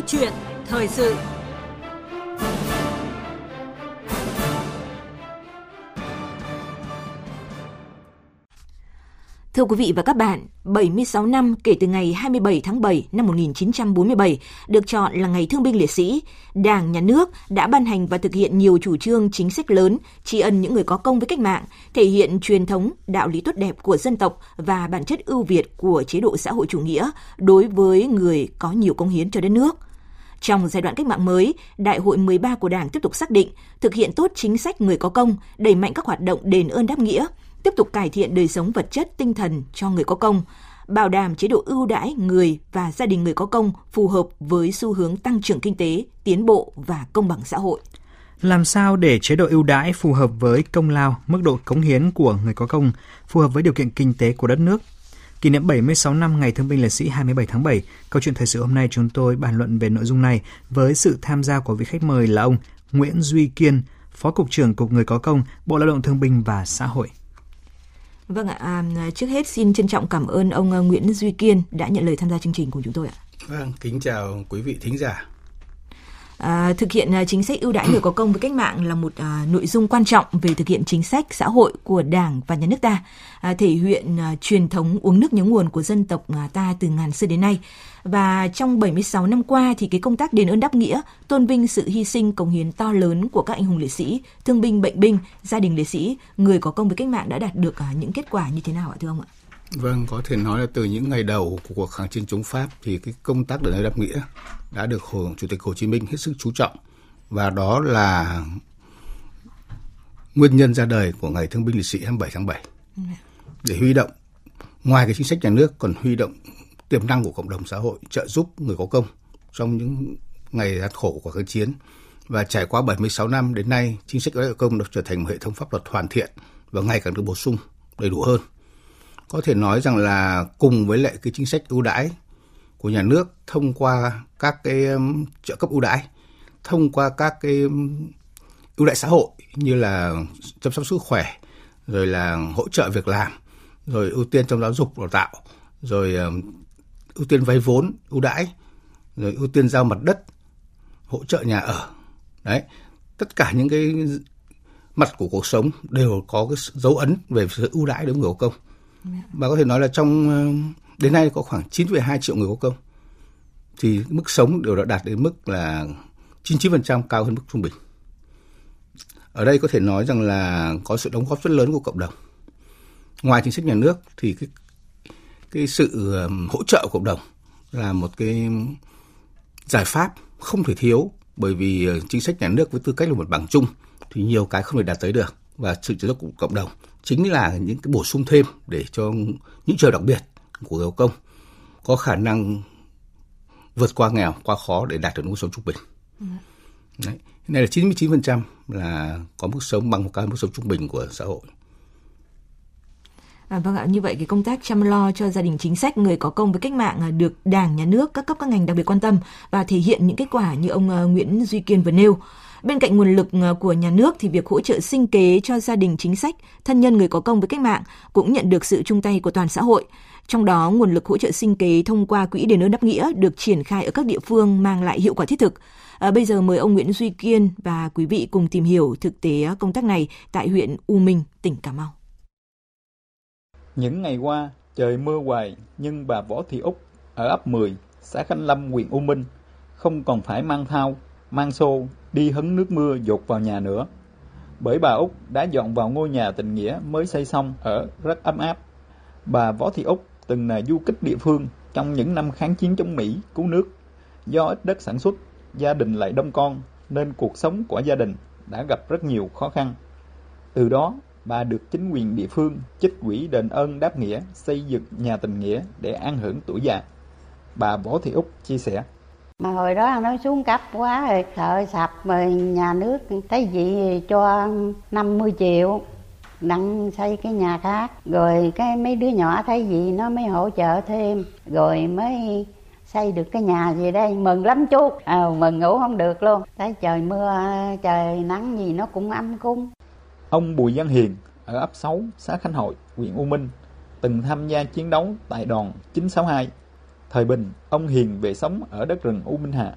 Câu chuyện thời sự Thưa quý vị và các bạn, 76 năm kể từ ngày 27 tháng 7 năm 1947 được chọn là ngày thương binh liệt sĩ, Đảng, Nhà nước đã ban hành và thực hiện nhiều chủ trương chính sách lớn tri ân những người có công với cách mạng, thể hiện truyền thống, đạo lý tốt đẹp của dân tộc và bản chất ưu việt của chế độ xã hội chủ nghĩa đối với người có nhiều công hiến cho đất nước. Trong giai đoạn cách mạng mới, Đại hội 13 của Đảng tiếp tục xác định thực hiện tốt chính sách người có công, đẩy mạnh các hoạt động đền ơn đáp nghĩa, tiếp tục cải thiện đời sống vật chất tinh thần cho người có công, bảo đảm chế độ ưu đãi người và gia đình người có công phù hợp với xu hướng tăng trưởng kinh tế, tiến bộ và công bằng xã hội. Làm sao để chế độ ưu đãi phù hợp với công lao, mức độ cống hiến của người có công, phù hợp với điều kiện kinh tế của đất nước? Kỷ niệm 76 năm Ngày Thương binh Liệt sĩ 27 tháng 7, câu chuyện thời sự hôm nay chúng tôi bàn luận về nội dung này với sự tham gia của vị khách mời là ông Nguyễn Duy Kiên, Phó Cục trưởng Cục Người có công, Bộ Lao động Thương binh và Xã hội. Vâng ạ, à, trước hết xin trân trọng cảm ơn ông ờ, Nguyễn Duy Kiên đã nhận lời tham gia chương trình của chúng tôi ạ. Vâng, kính chào quý vị thính giả. À, thực hiện à, chính sách ưu đãi người có công với cách mạng là một à, nội dung quan trọng về thực hiện chính sách xã hội của Đảng và nhà nước ta, à, thể hiện à, truyền thống uống nước nhớ nguồn của dân tộc à, ta từ ngàn xưa đến nay. Và trong 76 năm qua thì cái công tác đền ơn đáp nghĩa, tôn vinh sự hy sinh cống hiến to lớn của các anh hùng liệt sĩ, thương binh bệnh binh, gia đình liệt sĩ, người có công với cách mạng đã đạt được à, những kết quả như thế nào ạ thưa ông ạ? Vâng, có thể nói là từ những ngày đầu của cuộc kháng chiến chống Pháp thì cái công tác đền ơn đáp nghĩa đã được Hồ, Chủ tịch Hồ Chí Minh hết sức chú trọng. Và đó là nguyên nhân ra đời của Ngày Thương binh Liệt sĩ 27 tháng 7 để huy động ngoài cái chính sách nhà nước còn huy động tiềm năng của cộng đồng xã hội trợ giúp người có công trong những ngày gian khổ của kháng chiến. Và trải qua 76 năm đến nay chính sách ưu công đã trở thành một hệ thống pháp luật hoàn thiện và ngày càng được bổ sung đầy đủ hơn có thể nói rằng là cùng với lại cái chính sách ưu đãi của nhà nước thông qua các cái um, trợ cấp ưu đãi, thông qua các cái um, ưu đãi xã hội như là chăm sóc sức khỏe, rồi là hỗ trợ việc làm, rồi ưu tiên trong giáo dục đào tạo, rồi um, ưu tiên vay vốn ưu đãi, rồi ưu tiên giao mặt đất, hỗ trợ nhà ở. Đấy, tất cả những cái mặt của cuộc sống đều có cái dấu ấn về sự ưu đãi đối với người có công và có thể nói là trong ờ, đến nay có khoảng 9,2 triệu người có công thì mức sống đều đã đạt đến mức là 99% cao hơn mức trung bình. Ở đây có thể nói rằng là có sự đóng góp rất lớn của cộng đồng. Ngoài chính sách nhà nước thì cái cái sự ờ, hỗ trợ của cộng đồng là một cái giải pháp không thể thiếu bởi vì ờ, chính sách nhà nước với tư cách là một bằng chung thì nhiều cái không thể đạt tới được và sự trợ giúp của cộng đồng chính là những cái bổ sung thêm để cho những trường đặc biệt của người công có khả năng vượt qua nghèo, qua khó để đạt được mức sống trung bình. Ừ. Đấy. Này là 99% là có mức sống bằng một cái mức sống trung bình của xã hội. À, vâng ạ, như vậy cái công tác chăm lo cho gia đình chính sách người có công với cách mạng à, được Đảng, Nhà nước, các cấp các ngành đặc biệt quan tâm và thể hiện những kết quả như ông à, Nguyễn Duy Kiên vừa nêu. Bên cạnh nguồn lực ờ, của nhà nước thì việc hỗ trợ sinh kế cho gia đình chính sách, thân nhân người có công với cách mạng cũng nhận được sự chung tay của toàn xã hội. Trong đó, nguồn lực hỗ trợ sinh kế thông qua Quỹ đền ơn đáp nghĩa được triển khai ở các địa phương mang lại hiệu quả thiết thực. À, bây giờ mời ông Nguyễn Duy Kiên và quý vị cùng tìm hiểu thực tế ờ, công tác này tại huyện U Minh, tỉnh Cà Mau. Những ngày qua, trời mưa hoài nhưng bà Võ Thị Úc ở ấp 10, xã Khánh Lâm, huyện U Minh không còn phải mang thao, mang xô đi hứng nước mưa dột vào nhà nữa. Bởi bà Úc đã dọn vào ngôi nhà tình nghĩa mới xây xong ở rất ấm áp. Bà Võ Thị Úc từng là du kích địa phương trong những năm kháng chiến chống Mỹ cứu nước. Do ít đất sản xuất, gia đình lại đông con nên cuộc sống của gia đình đã gặp rất nhiều khó khăn. Từ đó, bà được chính quyền địa phương chích quỹ đền ơn đáp nghĩa xây dựng nhà tình nghĩa để an hưởng tuổi già. Bà Võ Thị Úc chia sẻ mà hồi đó nó xuống cấp quá rồi sợ sập mà nhà nước thấy gì cho 50 triệu đặng xây cái nhà khác. Rồi cái mấy đứa nhỏ thấy gì nó mới hỗ trợ thêm. Rồi mới xây được cái nhà gì đây. Mừng lắm chú à, mừng ngủ không được luôn. Thấy trời mưa trời nắng gì nó cũng âm cung. Ông Bùi Văn Hiền ở ấp 6 xã Khánh Hội huyện U Minh từng tham gia chiến đấu tại đoàn 962 Thời bình, ông Hiền về sống ở đất rừng U Minh Hạ.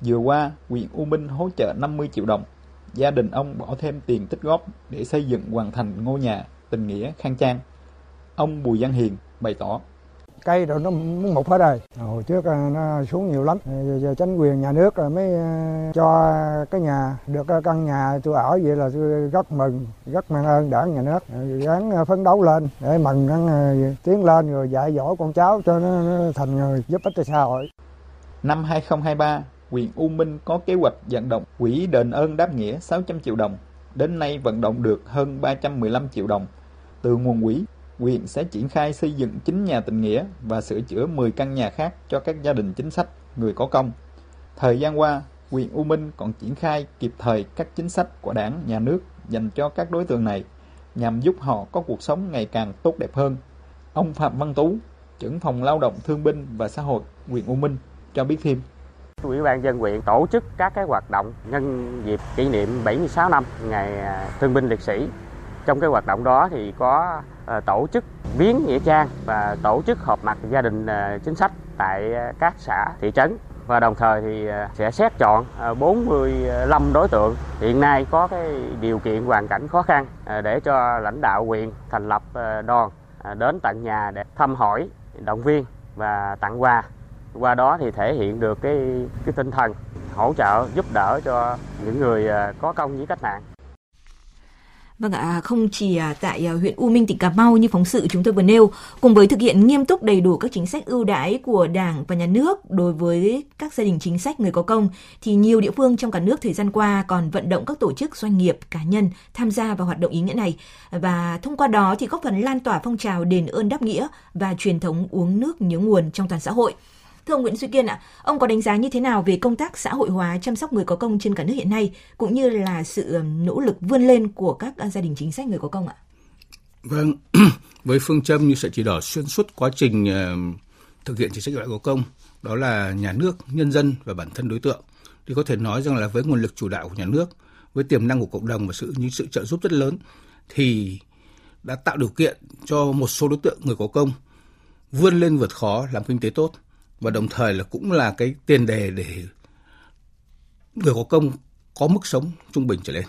Vừa qua, huyện U Minh hỗ trợ 50 triệu đồng. Gia đình ông bỏ thêm tiền tích góp để xây dựng hoàn thành ngôi nhà tình nghĩa khang trang. Ông Bùi Văn Hiền bày tỏ cây rồi nó muốn mục hết rồi. Hồi trước à, nó xuống nhiều lắm. Giờ chính quyền nhà nước rồi mới à, cho cái nhà được căn nhà tôi ở vậy là tôi rất mừng rất mang ơn đảng nhà nước. Gắng à, phấn đấu lên để mừng gắng tiến lên rồi dạy dỗ con cháu cho nó, thành người giúp ích cho xã hội. Năm 2023 huyện U Minh có kế hoạch vận động quỹ đền ơn đáp nghĩa 600 triệu đồng. Đến nay vận động được hơn 315 triệu đồng từ nguồn quỹ huyện sẽ triển khai xây dựng 9 nhà tình nghĩa và sửa chữa 10 căn nhà khác cho các gia đình chính sách, người có công. Thời gian qua, huyện U Minh còn triển khai kịp thời các chính sách của đảng, nhà nước dành cho các đối tượng này nhằm giúp họ có cuộc sống ngày càng tốt đẹp hơn. Ông Phạm Văn Tú, trưởng phòng lao động thương binh và xã hội huyện U Minh cho biết thêm. Ủy ban dân huyện tổ chức các cái hoạt động nhân dịp kỷ niệm 76 năm ngày à, thương binh liệt sĩ. Trong cái hoạt động đó thì có Ờ, tổ chức viếng nghĩa trang và tổ chức họp mặt gia đình ờ, chính sách tại ờ, các xã, thị trấn. Và đồng thời thì sẽ xét chọn 45 đối tượng. Hiện nay có cái điều kiện hoàn cảnh khó khăn để cho lãnh đạo huyện thành lập đoàn đến tận nhà để thăm hỏi, động viên và tặng quà. Qua đó thì thể hiện được cái cái tinh thần hỗ trợ, giúp đỡ cho những người có công với cách mạng. Vâng ạ, không chỉ à, tại à, huyện U Minh tỉnh Cà Mau như phóng sự chúng tôi vừa nêu, cùng với thực hiện nghiêm túc đầy đủ các chính sách ưu đãi của Đảng và Nhà nước đối với các gia đình chính sách người có công, thì nhiều địa phương trong cả nước thời gian qua còn vận động các tổ chức doanh nghiệp, cá nhân tham gia vào hoạt động ý nghĩa này và thông qua đó thì góp phần lan tỏa phong trào đền ơn đáp nghĩa và truyền thống uống nước nhớ nguồn trong toàn xã hội. Thưa ông Nguyễn Duy Kiên ạ, ông có đánh giá như thế nào về công tác xã hội hóa chăm sóc người có công trên cả nước hiện nay, cũng như là sự nỗ lực vươn lên của các à, gia đình chính sách người có công ạ? Vâng, với phương châm như sợi chỉ đỏ xuyên suốt quá trình thực hiện chính sách loại có công, đó là nhà nước, nhân dân và bản thân đối tượng, thì có thể nói rằng là với nguồn lực chủ đạo của nhà nước, với tiềm năng của cộng đồng và sự những sự trợ giúp rất lớn, thì đã tạo điều kiện cho một số đối tượng người có công vươn lên vượt khó làm kinh tế tốt và đồng thời là cũng là cái tiền đề để người có công có mức sống trung bình trở lên.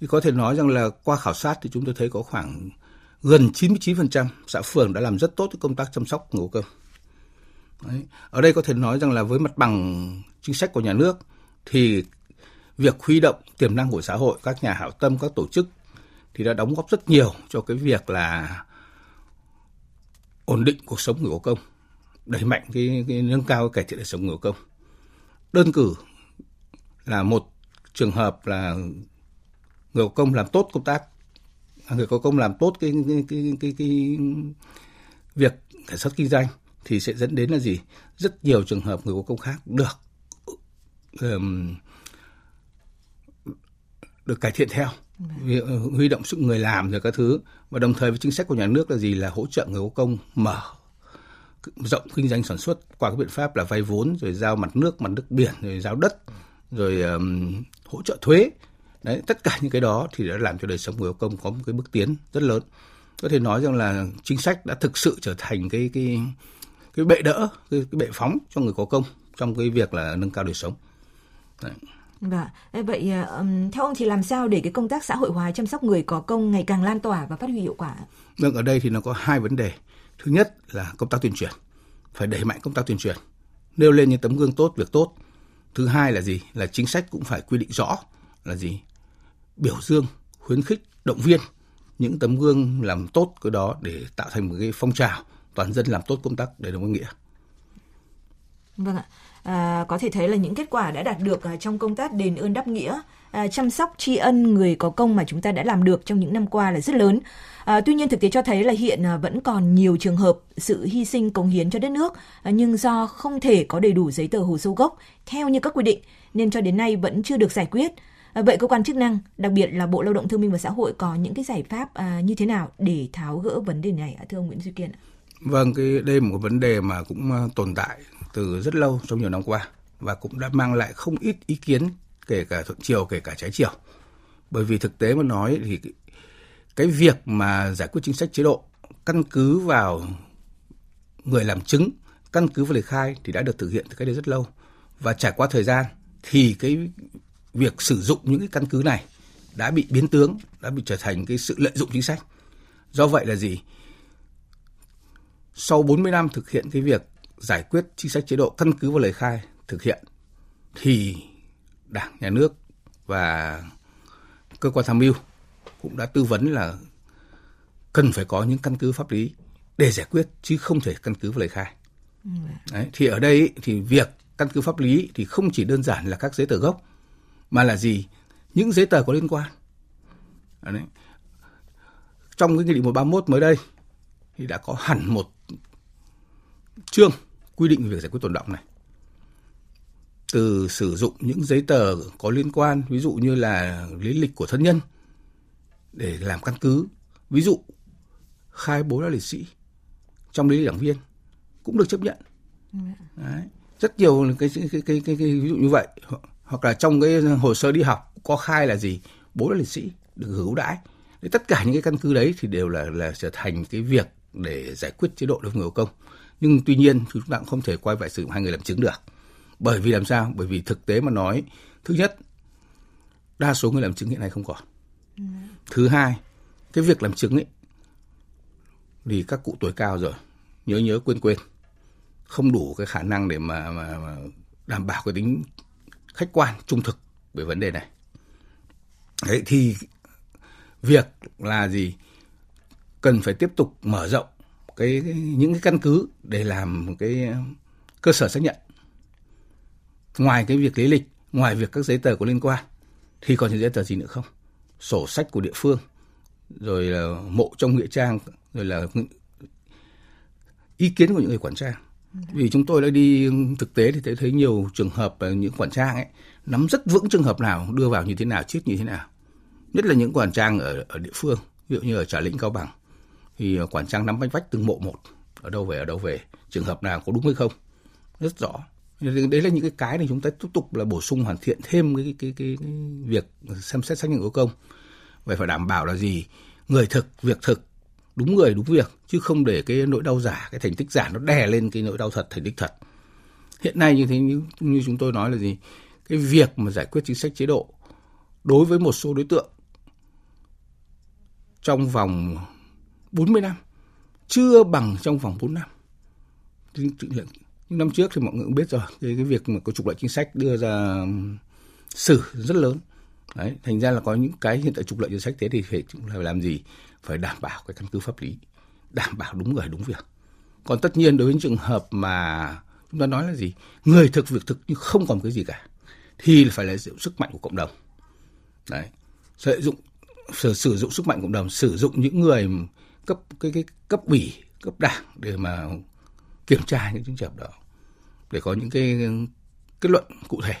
Thì có thể nói rằng là qua khảo sát thì chúng tôi thấy có khoảng gần 99% xã phường đã làm rất tốt cái công tác chăm sóc người có công. Đấy. Ở đây có thể nói rằng là với mặt bằng chính sách của nhà nước thì việc huy động tiềm năng của xã hội, các nhà hảo tâm, các tổ chức thì đã đóng góp rất nhiều cho cái việc là ổn định cuộc sống người có công đẩy mạnh cái, cái nâng cao cải thiện đời sống người công. Đơn cử là một trường hợp là người công làm tốt công tác người có công làm tốt cái cái cái cái, cái việc sản xuất kinh doanh thì sẽ dẫn đến là gì? Rất nhiều trường hợp người có công khác được um, được cải thiện theo. Huy động sức người làm rồi các thứ. Và đồng thời với chính sách của nhà nước là gì? Là hỗ trợ người có công mở rộng kinh doanh sản xuất qua các biện pháp là vay vốn rồi giao mặt nước mặt nước biển rồi giao đất rồi um, hỗ trợ thuế đấy tất cả những cái đó thì đã làm cho đời sống người có công có một cái bước tiến rất lớn có thể nói rằng là chính sách đã thực sự trở thành cái cái cái bệ đỡ cái, cái bệ phóng cho người có công trong cái việc là nâng cao đời sống đấy. Vâng, vậy um, theo ông thì làm sao để cái công tác xã hội hóa chăm sóc người có công ngày càng lan tỏa và phát huy hiệu quả? Vâng, ở đây thì nó có hai vấn đề. Thứ nhất là công tác tuyên truyền, phải đẩy mạnh công tác tuyên truyền, nêu lên những tấm gương tốt, việc tốt. Thứ hai là gì? Là chính sách cũng phải quy định rõ là gì? Biểu dương, khuyến khích, động viên những tấm gương làm tốt cái đó để tạo thành một cái phong trào toàn dân làm tốt công tác để đồng nghĩa. Vâng ạ. À, có thể thấy là những kết quả đã đạt được à, trong công tác đền ơn đáp nghĩa, à, chăm sóc tri ân người có công mà chúng ta đã làm được trong những năm qua là rất lớn. À, tuy nhiên thực tế cho thấy là hiện à, vẫn còn nhiều trường hợp sự hy sinh cống hiến cho đất nước à, nhưng do không thể có đầy đủ giấy tờ hồ sơ gốc theo như các quy định nên cho đến nay vẫn chưa được giải quyết. À, vậy cơ quan chức năng, đặc biệt là Bộ Lao động Thương minh và Xã hội có những cái giải pháp à, như thế nào để tháo gỡ vấn đề này thưa ông Nguyễn Duy Kiên ạ? Vâng, cái đây là một vấn đề mà cũng à, tồn tại từ rất lâu trong nhiều năm qua và cũng đã mang lại không ít ý kiến kể cả thuận chiều kể cả trái chiều. Bởi vì thực tế mà nói thì cái việc mà giải quyết chính sách chế độ căn cứ vào người làm chứng, căn cứ vào lời khai thì đã được thực hiện từ cách đây rất lâu và trải qua thời gian thì cái việc sử dụng những cái căn cứ này đã bị biến tướng, đã bị trở thành cái sự lợi dụng chính sách. Do vậy là gì? Sau 40 năm thực hiện cái việc giải quyết chính sách chế độ căn cứ vào lời khai thực hiện thì Đảng, Nhà nước và cơ quan tham mưu cũng đã tư vấn là cần phải có những căn cứ pháp lý để giải quyết chứ không thể căn cứ vào lời khai. Đấy, thì ở đây thì việc căn cứ pháp lý thì không chỉ đơn giản là các giấy tờ gốc mà là gì? Những giấy tờ có liên quan. Đấy. Trong cái nghị định 131 mới đây thì đã có hẳn một chương quy định về việc giải quyết tồn động này. Từ sử dụng những giấy tờ có liên quan ví dụ như là lý lịch của thân nhân để làm căn cứ. Ví dụ khai bố là liệt sĩ trong lý lịch đảng viên cũng được chấp nhận. Đấy. rất nhiều cái cái, cái cái cái cái ví dụ như vậy. Hoặc là trong cái hồ sơ đi học có khai là gì bố là liệt sĩ được hưởng đãi. Tất cả những cái căn cứ đấy thì đều là là trở thành cái việc để giải quyết chế độ đối với người có công nhưng tuy nhiên chúng ta cũng không thể quay lại sử dụng hai người làm chứng được. Bởi vì làm sao? Bởi vì thực tế mà nói thứ nhất đa số người làm chứng hiện nay không còn. Ừ. thứ hai cái việc làm chứng ấy thì các cụ tuổi cao rồi nhớ nhớ quên quên không đủ cái khả năng để mà, mà, mà đảm bảo cái tính khách quan trung thực về vấn đề này. Đấy thì việc là gì? Cần phải tiếp tục mở rộng cái, những cái căn cứ để làm cái cơ sở xác nhận. Ngoài cái việc lý lịch ngoài việc các giấy tờ có liên quan thì còn những giấy tờ gì nữa không? Sổ sách của địa phương rồi là mộ trong nghĩa trang rồi là ý kiến của những người quản trang. Vì chúng tôi đã đi thực tế thì thấy thấy nhiều trường hợp những quản trang ấy nắm rất vững trường hợp nào đưa vào như thế nào chết như thế nào. Nhất là những quản trang ở ở địa phương ví dụ như ở trà lĩnh cao bằng thì ờ, quản trang nắm bánh vách từng mộ một ở đâu về ở đâu về trường hợp nào có đúng hay không rất rõ. Đấy là những cái cái này chúng ta tiếp tục là bổ sung hoàn thiện thêm cái cái cái, cái việc xem xét xác nhận của công. Vậy phải đảm bảo là gì? Người thực việc thực đúng người đúng việc chứ không để cái nỗi đau giả cái thành tích giả nó đè lên cái nỗi đau thật thành tích thật. Hiện nay như thế như, như chúng tôi nói là gì? Cái việc mà giải quyết chính sách chế độ đối với một số đối tượng trong vòng 40 năm chưa bằng trong vòng 4 năm. Những năm trước thì mọi người cũng biết rồi cái, cái việc mà có trục lợi chính sách đưa ra xử rất lớn. Đấy thành ra là có những cái hiện tại trục lợi chính sách thế thì phải là làm gì? Phải đảm bảo cái căn cứ pháp lý đảm bảo đúng người đúng việc. Còn tất nhiên đối với những trường hợp mà chúng ta nói là gì? Người thực việc thực nhưng không còn cái gì cả thì phải là sử dụng sức mạnh của cộng đồng. Đấy sử dụng sử, sử dụng sức mạnh cộng đồng sử dụng những người cấp cái cái cấp ủy cấp đảng để mà kiểm tra những trường hợp đó để có những cái kết luận cụ thể.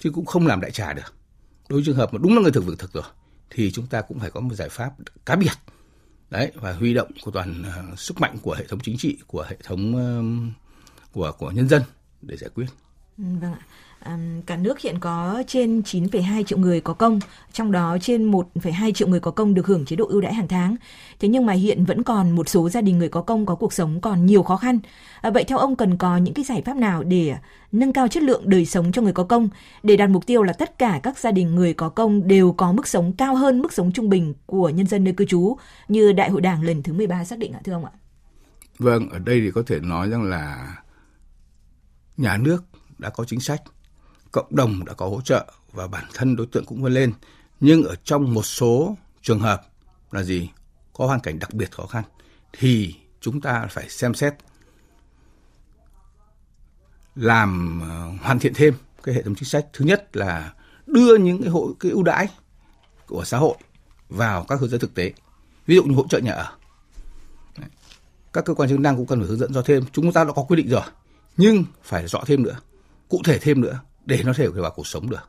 Chứ cũng không làm đại trà được. Đối với trường hợp mà đúng là người thực việc thực rồi thì chúng ta cũng phải có một giải pháp cá biệt. Đấy và huy động của toàn uh, sức mạnh của hệ thống chính trị của hệ thống uh, của của nhân dân để giải quyết. Ừ, vâng ạ cả nước hiện có trên 9,2 triệu người có công, trong đó trên 1,2 triệu người có công được hưởng chế độ ưu đãi hàng tháng. Thế nhưng mà hiện vẫn còn một số gia đình người có công có cuộc sống còn nhiều khó khăn. À, vậy theo ông cần có những cái giải pháp nào để nâng cao chất lượng đời sống cho người có công để đạt mục tiêu là tất cả các gia đình người có công đều có mức sống cao hơn mức sống trung bình của nhân dân nơi cư trú như Đại hội Đảng lần thứ 13 xác định ạ thưa ông ạ? Vâng, ở đây thì có thể nói rằng là nhà nước đã có chính sách cộng đồng đã có hỗ trợ và bản thân đối tượng cũng vươn lên. Nhưng ở trong một số trường hợp là gì? Có hoàn cảnh đặc biệt khó khăn thì chúng ta phải xem xét làm ờ, hoàn thiện thêm cái hệ thống chính sách. Thứ nhất là đưa những cái hộ cái ưu đãi của xã hội vào các hướng dẫn thực tế. Ví dụ như hỗ trợ nhà ở. Các cơ quan chức năng cũng cần phải hướng dẫn rõ thêm. Chúng ta đã có quy định rồi, nhưng phải rõ thêm nữa, cụ thể thêm nữa để nó thể vào cuộc sống được.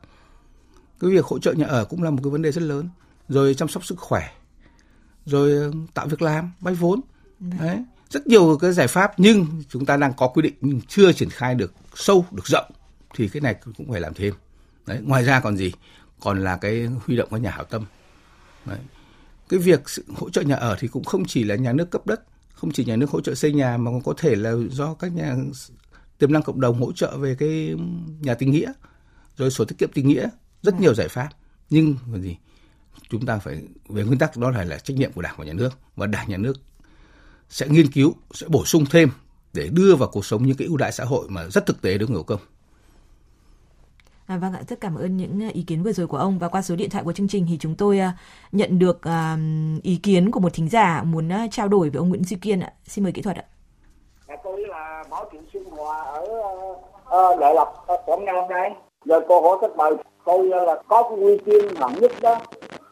Cái việc hỗ trợ nhà ở cũng là một cái vấn đề rất lớn. Rồi chăm sóc sức khỏe rồi ờ, tạo việc làm vay vốn. Đấy. Rất nhiều cái giải pháp nhưng chúng ta đang có quy định nhưng chưa triển khai được sâu được rộng thì cái này cũng phải làm thêm. Đấy. Ngoài ra còn gì? Còn là cái huy động các nhà hảo tâm. Đấy. cái việc sự hỗ trợ nhà ở thì cũng không chỉ là nhà nước cấp đất không chỉ nhà nước hỗ trợ xây nhà mà còn có thể là do các nhà tiềm năng cộng đồng hỗ trợ về cái nhà tình nghĩa rồi sổ tiết kiệm tình nghĩa rất ừ. nhiều giải pháp nhưng còn gì chúng ta phải về nguyên tắc đó là là trách nhiệm của đảng và nhà nước và đảng nhà nước sẽ nghiên cứu sẽ bổ sung thêm để đưa vào cuộc sống những cái ưu đãi xã hội mà rất thực tế đối với người công À, vâng ạ, rất cảm ơn những à, ý kiến vừa rồi của ông và qua số điện thoại của chương trình thì chúng tôi uh, nhận được uh, ý kiến của một thính giả muốn trao đổi với ông Nguyễn Duy Kiên ạ. Xin mời kỹ thuật ạ. À, tôi là Võ Thị Xuân Hòa ở uh, Lệ Lộc, Quảng Nam đây. Giờ cô hỏi các bài tôi là có cái quy chuyên nặng nhất đó,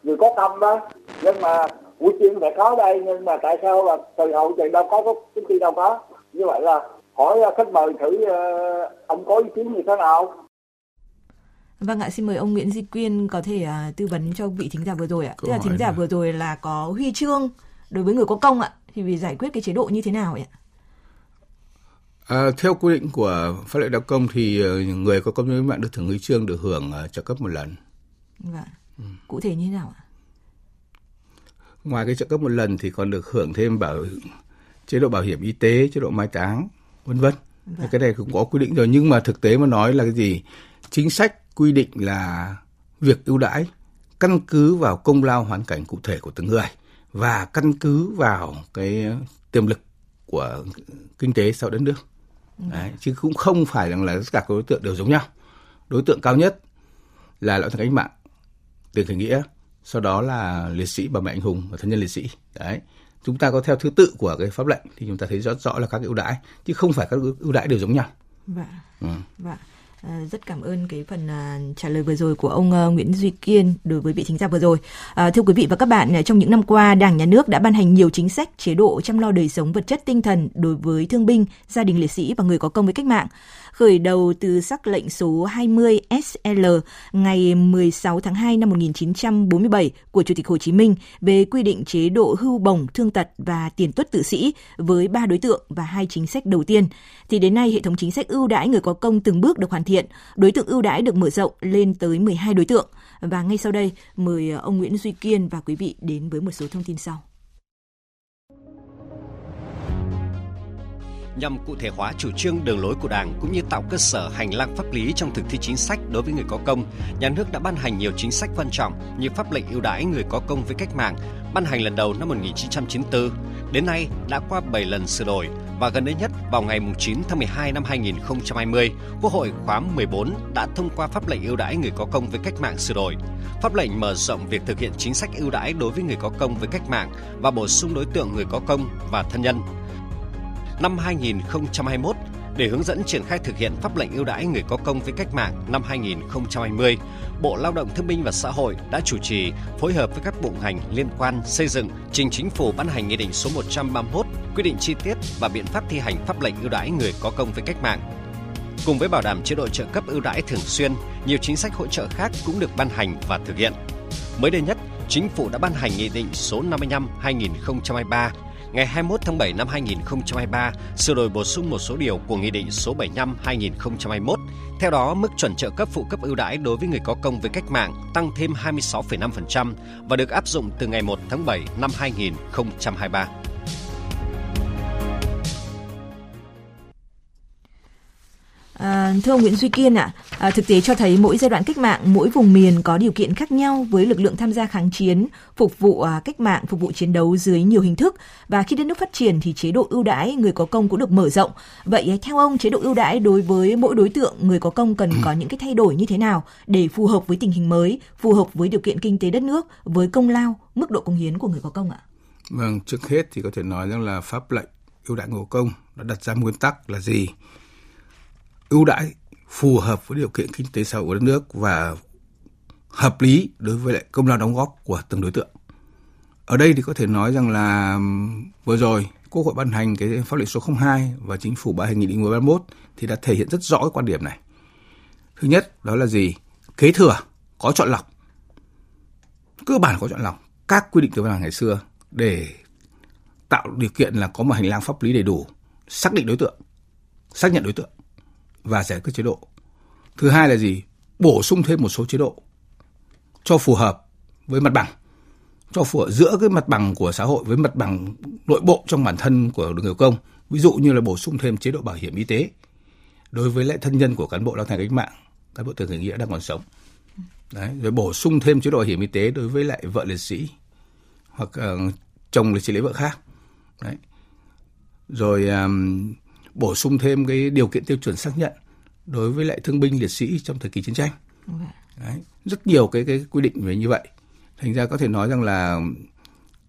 người có tâm đó. Nhưng mà quy chuyên phải có đây nhưng mà tại sao là từ hậu trường đâu có cái gì đâu có. Như vậy là hỏi khách mời thử uh, ông có ý kiến như thế nào Vâng ạ, xin mời ông Nguyễn Di Quyên có thể uh, tư vấn cho vị thính giả vừa rồi ạ. Tức là thính giả vừa rồi là có huy chương đối với người có công ạ, thì vì giải quyết cái chế độ như thế nào ạ? À, theo quy định của pháp lệnh đạo công thì ờ, người có công với mạng được thưởng huy chương được hưởng uh, trợ cấp một lần. Vâng. Ừ. Cụ thể như thế nào ạ? Ngoài cái trợ cấp một lần thì còn được hưởng thêm bảo chế độ bảo hiểm y tế, chế độ mai táng, vân vân. Vâng. Cái này cũng có quy định rồi nhưng mà thực tế mà nói là cái gì? Chính sách quy định là việc ưu đãi căn cứ vào công lao hoàn cảnh cụ thể của từng người và căn cứ vào cái tiềm lực của kinh tế sau đất nước. Đấy, chứ cũng không phải rằng là tất cả các đối tượng đều giống nhau. Đối tượng cao nhất là lão thành cách mạng, tiền khởi nghĩa, sau đó là liệt sĩ bà mẹ anh hùng và thân nhân liệt sĩ. Đấy. Chúng ta có theo thứ tự của cái pháp lệnh thì chúng ta thấy rõ rõ là các ưu đãi chứ không phải các ưu đãi đều giống nhau. Vâng. Ừ. Vâng. À, rất cảm ơn cái phần à, trả lời vừa rồi của ông à, Nguyễn Duy Kiên đối với vị thính giả vừa rồi. À, thưa quý vị và các bạn, à, trong những năm qua, Đảng Nhà nước đã ban hành nhiều chính sách chế độ chăm lo đời sống vật chất tinh thần đối với thương binh, gia đình liệt sĩ và người có công với cách mạng khởi đầu từ sắc lệnh số 20 SL ngày 16 tháng 2 năm 1947 của Chủ tịch Hồ Chí Minh về quy định chế độ hưu bổng, thương tật và tiền tuất tử sĩ với ba đối tượng và hai chính sách đầu tiên. Thì đến nay hệ thống chính sách ưu đãi người có công từng bước được hoàn thiện, đối tượng ưu đãi được mở rộng lên tới 12 đối tượng. Và ngay sau đây mời ờ, ông Nguyễn Duy Kiên và quý vị đến với một số thông tin sau. Nhằm cụ thể hóa chủ trương đường lối của Đảng cũng như tạo cơ sở hành lang pháp lý trong thực thi chính sách đối với người có công, nhà nước đã ban hành nhiều chính sách quan trọng như pháp lệnh ưu đãi người có công với cách mạng, ban hành lần đầu năm 1994, đến nay đã qua 7 lần sửa đổi và gần đây nhất vào ngày 9 tháng 12 năm 2020, Quốc hội khóa 14 đã thông qua pháp lệnh ưu đãi người có công với cách mạng sửa đổi. Pháp lệnh mở rộng việc thực hiện chính sách ưu đãi đối với người có công với cách mạng và bổ sung đối tượng người có công và thân nhân năm 2021 để hướng dẫn triển khai thực hiện pháp lệnh ưu đãi người có công với cách mạng năm 2020, Bộ Lao động Thương binh và Xã hội đã chủ trì phối hợp với các bộ ngành liên quan xây dựng trình chính phủ ban hành nghị định số 131 quy định chi tiết và biện pháp thi hành pháp lệnh ưu đãi người có công với cách mạng. Cùng với bảo đảm chế độ trợ cấp ưu đãi thường xuyên, nhiều chính sách hỗ trợ khác cũng được ban hành và thực hiện. Mới đây nhất, Chính phủ đã ban hành Nghị định số 55-2023 ngày 21 tháng 7 năm 2023 sửa đổi bổ sung một số điều của Nghị định số 75-2021. Theo đó, mức chuẩn trợ cấp phụ cấp ưu đãi đối với người có công với cách mạng tăng thêm 26,5% và được áp dụng từ ngày 1 tháng 7 năm 2023. À, thưa ông Nguyễn Duy Kiên ạ, à, thực tế cho thấy mỗi giai đoạn cách mạng, mỗi vùng miền có điều kiện khác nhau với lực lượng tham gia kháng chiến, phục vụ à, cách mạng, phục vụ chiến đấu dưới nhiều hình thức và khi đất nước phát triển thì chế độ ưu đãi người có công cũng được mở rộng. Vậy à, theo ông, chế độ ưu đãi đối với mỗi đối tượng người có công cần có những cái thay đổi như thế nào để phù hợp với tình hình mới, phù hợp với điều kiện kinh tế đất nước, với công lao, mức độ công hiến của người có công ạ? Vâng, trước hết thì có thể nói rằng là pháp lệnh ưu đãi người có công đã đặt ra nguyên tắc là gì? Ưu đãi phù hợp với điều kiện kinh tế xã hội của đất nước và hợp lý đối với lại công lao đóng góp của từng đối tượng. Ở đây thì có thể nói rằng là vừa rồi Quốc hội ban hành cái pháp lệnh số 02 và chính phủ ban hành nghị định 131 thì đã thể hiện rất rõ cái quan điểm này. Thứ nhất đó là gì? Kế thừa có chọn lọc. Cơ bản có chọn lọc các quy định từ văn bản ngày xưa để tạo điều kiện là có một hành lang pháp lý đầy đủ, xác định đối tượng, xác nhận đối tượng và giải quyết chế độ. Thứ hai là gì? Bổ sung thêm một số chế độ cho phù hợp với mặt bằng cho phù hợp giữa cái mặt bằng của xã hội với mặt bằng nội bộ trong bản thân của người công ví dụ như là bổ sung thêm chế độ bảo hiểm y tế đối với lại thân nhân của cán bộ lao thành cách mạng cán bộ thường khởi nghĩa đang còn sống. Đấy, rồi bổ sung thêm chế độ bảo hiểm y tế đối với lại vợ liệt sĩ hoặc uh, chồng liệt sĩ lấy vợ khác. Đấy. Rồi um, bổ sung thêm cái điều kiện tiêu chuẩn xác nhận đối với lại thương binh liệt sĩ trong thời kỳ chiến tranh. Đấy. Rất nhiều cái cái quy định về như vậy. Thành ra có thể nói rằng là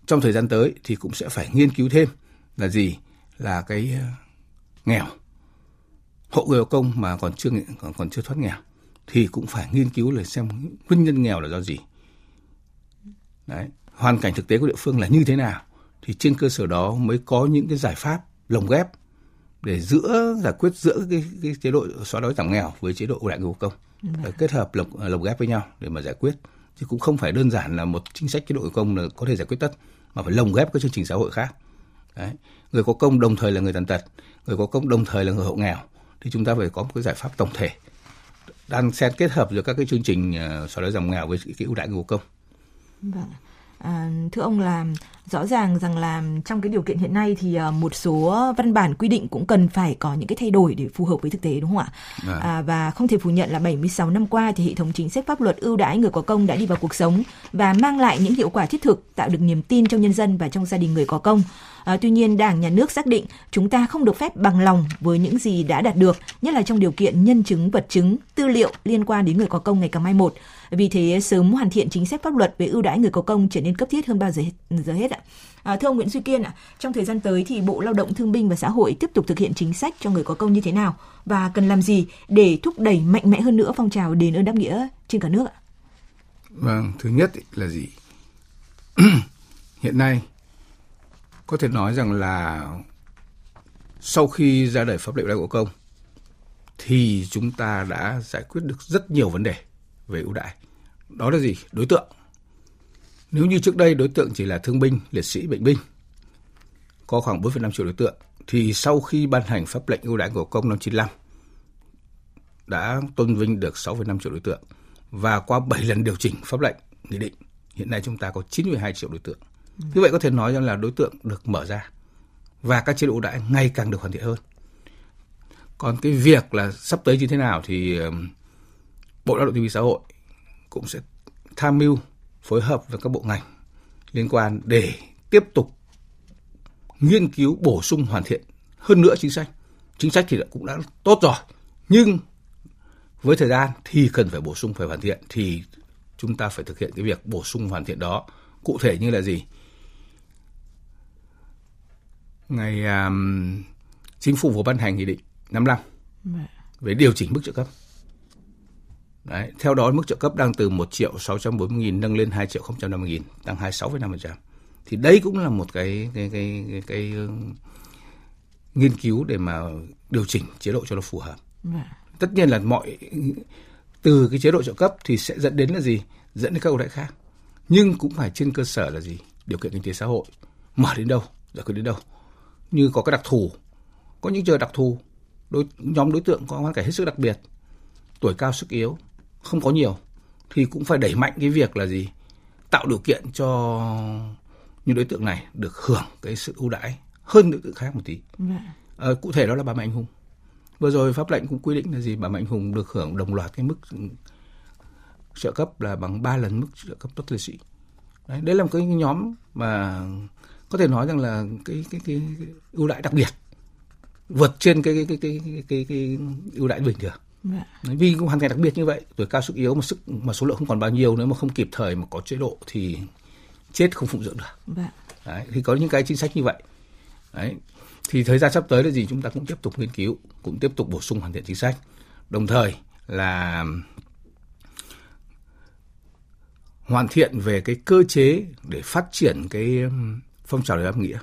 trong thời gian tới thì cũng sẽ phải nghiên cứu thêm là gì là cái ờ, nghèo hộ người có công mà còn chưa còn còn chưa thoát nghèo thì cũng phải nghiên cứu là xem nguyên nhân nghèo là do gì đấy hoàn cảnh thực tế của địa phương là như thế nào thì trên cơ sở đó mới có những cái giải pháp lồng ghép để giữa giải quyết giữa cái, cái chế độ xóa đói giảm nghèo với chế độ ưu đãi người công. Để kết hợp lồng, lồng ghép với nhau để mà giải quyết. Chứ cũng không phải đơn giản là một chính sách chế độ công là có thể giải quyết tất mà phải lồng ghép các chương trình xã hội khác. Đấy. người có công đồng thời là người tàn tật người có công đồng thời là người hộ nghèo thì chúng ta phải có một cái giải pháp tổng thể. Đang xen kết hợp giữa các cái chương trình uh, xóa đói giảm nghèo với cái ưu đãi người có công. Vâng À, thưa ông là rõ ràng rằng là trong cái điều kiện hiện nay thì uh, một số văn bản quy định cũng cần phải có những cái thay đổi để phù hợp với thực tế đúng không ạ? À. À, và không thể phủ nhận là 76 năm qua thì hệ thống chính sách pháp luật ưu đãi người có công đã đi vào cuộc sống và mang lại những hiệu quả thiết thực, tạo được niềm tin trong nhân dân và trong gia đình người có công. À, tuy nhiên, Đảng, Nhà nước xác định chúng ta không được phép bằng lòng với những gì đã đạt được, nhất là trong điều kiện nhân chứng, vật chứng, tư liệu liên quan đến người có công ngày càng mai một. Vì thế, sớm hoàn thiện chính sách pháp luật về ưu đãi người có công trở nên cấp thiết hơn bao giờ hết, giờ hết ạ. À, thưa ông Nguyễn Duy Kiên ạ, trong thời gian tới thì Bộ Lao động Thương binh và Xã hội tiếp tục thực hiện chính sách cho người có công như thế nào và cần làm gì để thúc đẩy mạnh mẽ hơn nữa phong trào đền ơn đáp nghĩa trên cả nước ạ? Vâng, thứ nhất là gì? Hiện nay có thể nói rằng là sau khi ra đời pháp lệnh lao động công thì chúng ta đã giải quyết được rất nhiều vấn đề về ưu đãi. Đó là gì? Đối tượng. Nếu như trước đây đối tượng chỉ là thương binh, liệt sĩ, bệnh binh, có khoảng 4,5 triệu đối tượng, thì sau khi ban hành pháp lệnh ưu đãi của công năm 95 đã tôn vinh được 6,5 triệu đối tượng và qua 7 lần điều chỉnh pháp lệnh nghị định hiện nay chúng ta có 92 triệu đối tượng. Như vậy có thể nói rằng là đối tượng được mở ra và các chế độ ưu đãi ngày càng được hoàn thiện hơn. Còn cái việc là sắp tới như thế nào thì Bộ Lao động Thương binh Xã hội cũng sẽ tham mưu phối hợp với các bộ ngành liên quan để tiếp tục nghiên cứu bổ sung hoàn thiện hơn nữa chính sách. Chính sách thì cũng đã tốt rồi, nhưng với thời gian thì cần phải bổ sung phải hoàn thiện thì chúng ta phải thực hiện cái việc bổ sung hoàn thiện đó. Cụ thể như là gì? Ngày um, chính phủ vừa ban hành nghị định 55 về điều chỉnh mức trợ cấp Đấy, theo đó mức trợ cấp đang từ 1 triệu 640 nghìn nâng lên 2 triệu 050 nghìn, tăng 26,5%. Thì đây cũng là một cái cái cái cái, cái, cái nghiên cứu để mà điều chỉnh chế độ cho nó phù hợp. Vâng. Tất nhiên là mọi từ cái chế độ trợ cấp thì sẽ dẫn đến là gì? Dẫn đến các ưu đãi khác. Nhưng cũng phải trên cơ sở là gì? Điều kiện kinh tế xã hội mở đến đâu, giải quyết đến đâu. Như có cái đặc thù, có những trường đặc thù, đối, nhóm đối tượng có hoàn cảnh hết sức đặc biệt, tuổi cao sức yếu, không có nhiều thì cũng phải đẩy mạnh cái việc là gì? Tạo điều kiện cho những đối tượng này được hưởng cái sự ưu đãi hơn đối tượng khác một tí. À, cụ thể đó là bà mẹ anh hùng. Vừa rồi pháp lệnh cũng quy định là gì? Bà mẹ anh hùng được hưởng đồng loạt cái mức trợ cấp là bằng 3 lần mức trợ cấp tốt liệt sĩ. Đấy, đấy là một cái nhóm mà có thể nói rằng là cái cái cái ưu đãi đặc biệt vượt trên cái cái cái cái cái cái, cái ưu đãi bình thường. Vì hoàn cảnh đặc biệt như vậy, tuổi cao sức yếu mà sức mà số lượng không còn bao nhiêu nếu mà không kịp thời mà có chế độ thì chết không phụng dưỡng được. Dạ. Đấy, thì có những cái chính sách như vậy. Đấy. Thì thời gian sắp tới là gì chúng ta cũng tiếp tục nghiên cứu, cũng tiếp tục bổ sung hoàn thiện chính sách. Đồng thời là hoàn thiện về cái cơ chế để phát triển cái phong trào đáp nghĩa.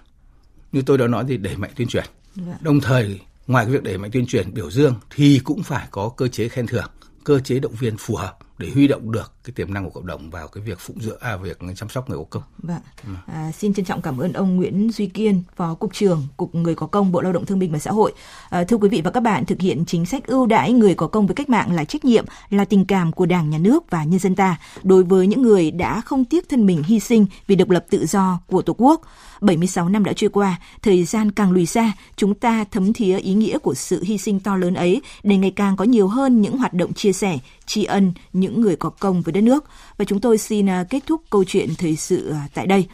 Như tôi đã nói thì đẩy mạnh tuyên truyền. Dạ. Đồng thời ngoài cái việc đẩy mạnh tuyên truyền biểu dương thì cũng phải có cơ chế khen thưởng, cơ chế động viên phù hợp để huy động được cái tiềm năng của cộng đồng vào cái việc phụng dưỡng à việc chăm sóc người có công. Vâng. Ừ. À, xin trân trọng cảm ơn ông Nguyễn Duy Kiên, Phó cục trưởng Cục Người có công Bộ Lao động Thương binh và Xã hội. À, thưa quý vị và các bạn, thực hiện chính sách ưu đãi người có công với cách mạng là trách nhiệm, là tình cảm của Đảng, Nhà nước và nhân dân ta đối với những người đã không tiếc thân mình hy sinh vì độc lập tự do của Tổ quốc. 76 năm đã trôi qua, thời gian càng lùi xa, chúng ta thấm thía ý nghĩa của sự hy sinh to lớn ấy để ngày càng có nhiều hơn những hoạt động chia sẻ, tri ân những người có công với đất nước. Và chúng tôi xin à, kết thúc câu chuyện thời sự à, tại đây.